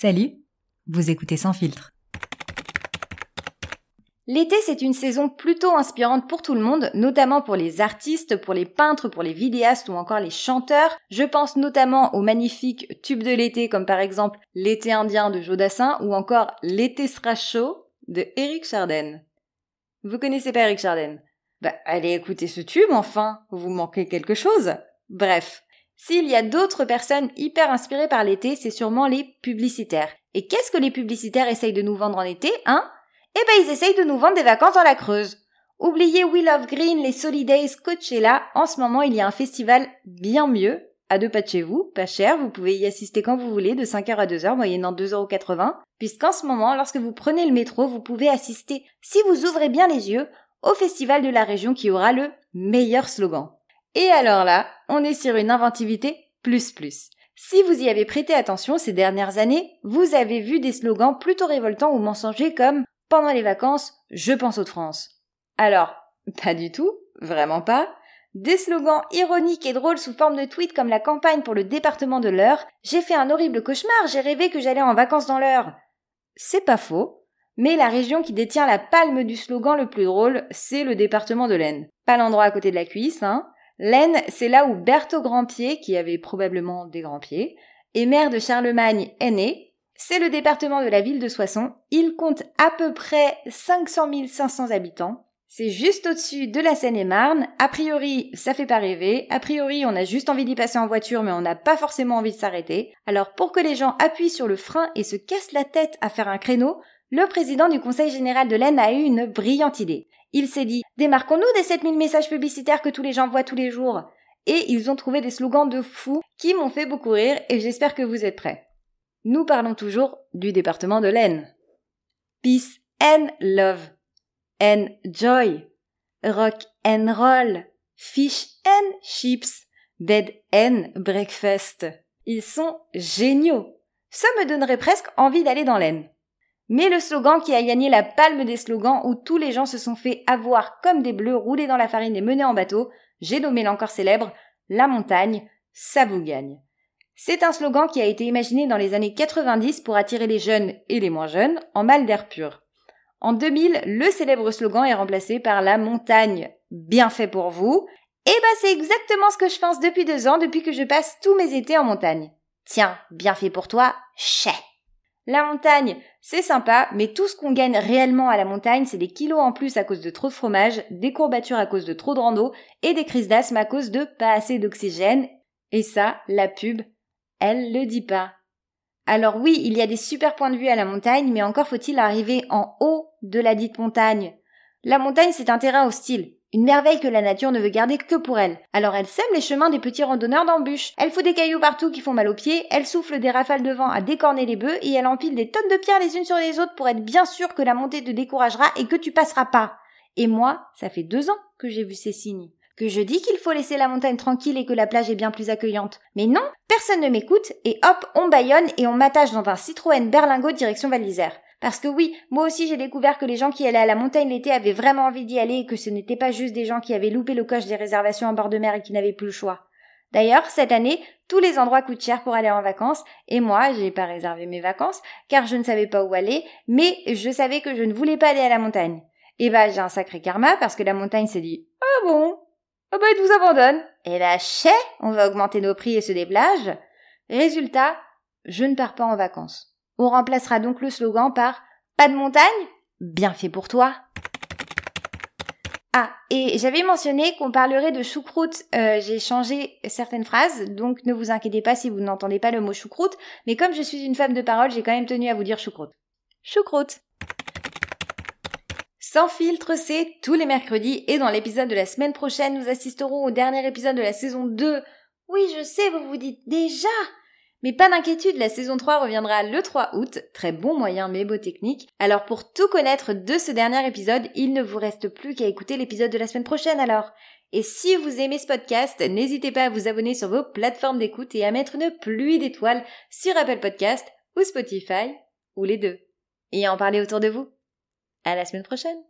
Salut, vous écoutez Sans filtre. L'été, c'est une saison plutôt inspirante pour tout le monde, notamment pour les artistes, pour les peintres, pour les vidéastes ou encore les chanteurs. Je pense notamment aux magnifiques tubes de l'été comme par exemple L'été indien de Jodassin ou encore L'été sera chaud de Eric Charden. Vous connaissez pas Eric Charden Bah allez écouter ce tube enfin, vous manquez quelque chose. Bref, s'il y a d'autres personnes hyper inspirées par l'été, c'est sûrement les publicitaires. Et qu'est-ce que les publicitaires essayent de nous vendre en été, hein? Eh ben ils essayent de nous vendre des vacances dans la Creuse. Oubliez We Love Green, les Solidays, Coachella, en ce moment il y a un festival bien mieux, à deux pas de chez vous, pas cher, vous pouvez y assister quand vous voulez, de 5h à 2h, moyennant 2,80€, puisqu'en ce moment, lorsque vous prenez le métro, vous pouvez assister, si vous ouvrez bien les yeux, au festival de la région qui aura le meilleur slogan. Et alors là, on est sur une inventivité plus plus. Si vous y avez prêté attention ces dernières années, vous avez vu des slogans plutôt révoltants ou mensongers comme pendant les vacances, je pense aux de France. Alors, pas du tout, vraiment pas. Des slogans ironiques et drôles sous forme de tweets comme la campagne pour le département de l'Eure. J'ai fait un horrible cauchemar, j'ai rêvé que j'allais en vacances dans l'Eure. C'est pas faux, mais la région qui détient la palme du slogan le plus drôle, c'est le département de l'Aisne. Pas l'endroit à côté de la cuisse, hein. L'Aisne, c'est là où Berthaud Grandpied, qui avait probablement des grands pieds, et maire de Charlemagne est né, c'est le département de la ville de Soissons. Il compte à peu près 500 500 habitants. C'est juste au-dessus de la Seine-et-Marne. A priori, ça fait pas rêver. A priori, on a juste envie d'y passer en voiture, mais on n'a pas forcément envie de s'arrêter. Alors, pour que les gens appuient sur le frein et se cassent la tête à faire un créneau, le président du Conseil général de l'Aisne a eu une brillante idée. Il s'est dit, démarquons-nous des 7000 messages publicitaires que tous les gens voient tous les jours. Et ils ont trouvé des slogans de fous qui m'ont fait beaucoup rire et j'espère que vous êtes prêts. Nous parlons toujours du département de l'Aisne. Peace and love. And joy. Rock and roll. Fish and chips. Bed and breakfast. Ils sont géniaux. Ça me donnerait presque envie d'aller dans l'Aisne. Mais le slogan qui a gagné la palme des slogans où tous les gens se sont fait avoir comme des bleus roulés dans la farine et menés en bateau, j'ai nommé l'encore célèbre La montagne, ça vous gagne. C'est un slogan qui a été imaginé dans les années 90 pour attirer les jeunes et les moins jeunes en mal d'air pur. En 2000, le célèbre slogan est remplacé par la montagne. Bien fait pour vous. Et bah c'est exactement ce que je pense depuis deux ans, depuis que je passe tous mes étés en montagne. Tiens, bien fait pour toi, chais. La montagne, c'est sympa, mais tout ce qu'on gagne réellement à la montagne, c'est des kilos en plus à cause de trop de fromage, des courbatures à cause de trop de rando et des crises d'asthme à cause de pas assez d'oxygène. Et ça, la pub, elle le dit pas. Alors oui, il y a des super points de vue à la montagne, mais encore faut-il arriver en haut de la dite montagne. La montagne, c'est un terrain hostile. Une merveille que la nature ne veut garder que pour elle. Alors elle sème les chemins des petits randonneurs d'embûches. Elle fout des cailloux partout qui font mal aux pieds, elle souffle des rafales de vent à décorner les bœufs et elle empile des tonnes de pierres les unes sur les autres pour être bien sûre que la montée te découragera et que tu passeras pas. Et moi, ça fait deux ans que j'ai vu ces signes que je dis qu'il faut laisser la montagne tranquille et que la plage est bien plus accueillante. Mais non, personne ne m'écoute et hop, on baillonne et on m'attache dans un Citroën Berlingot direction Val d'Isère. Parce que oui, moi aussi j'ai découvert que les gens qui allaient à la montagne l'été avaient vraiment envie d'y aller et que ce n'était pas juste des gens qui avaient loupé le coche des réservations en bord de mer et qui n'avaient plus le choix. D'ailleurs, cette année, tous les endroits coûtent cher pour aller en vacances, et moi, j'ai pas réservé mes vacances, car je ne savais pas où aller, mais je savais que je ne voulais pas aller à la montagne. Et bah, j'ai un sacré karma, parce que la montagne s'est dit, ah bon, ah bah, il vous abandonne. Et là, chais, on va augmenter nos prix et se déplage. Résultat, je ne pars pas en vacances. On remplacera donc le slogan par Pas de montagne Bien fait pour toi. Ah, et j'avais mentionné qu'on parlerait de choucroute. Euh, j'ai changé certaines phrases, donc ne vous inquiétez pas si vous n'entendez pas le mot choucroute, mais comme je suis une femme de parole, j'ai quand même tenu à vous dire choucroute. Choucroute. Sans filtre, c'est tous les mercredis et dans l'épisode de la semaine prochaine, nous assisterons au dernier épisode de la saison 2. Oui, je sais, vous vous dites déjà. Mais pas d'inquiétude, la saison 3 reviendra le 3 août, très bon moyen mais beau technique. Alors pour tout connaître de ce dernier épisode, il ne vous reste plus qu'à écouter l'épisode de la semaine prochaine alors. Et si vous aimez ce podcast, n'hésitez pas à vous abonner sur vos plateformes d'écoute et à mettre une pluie d'étoiles sur Apple Podcast ou Spotify, ou les deux. Et à en parler autour de vous. À la semaine prochaine!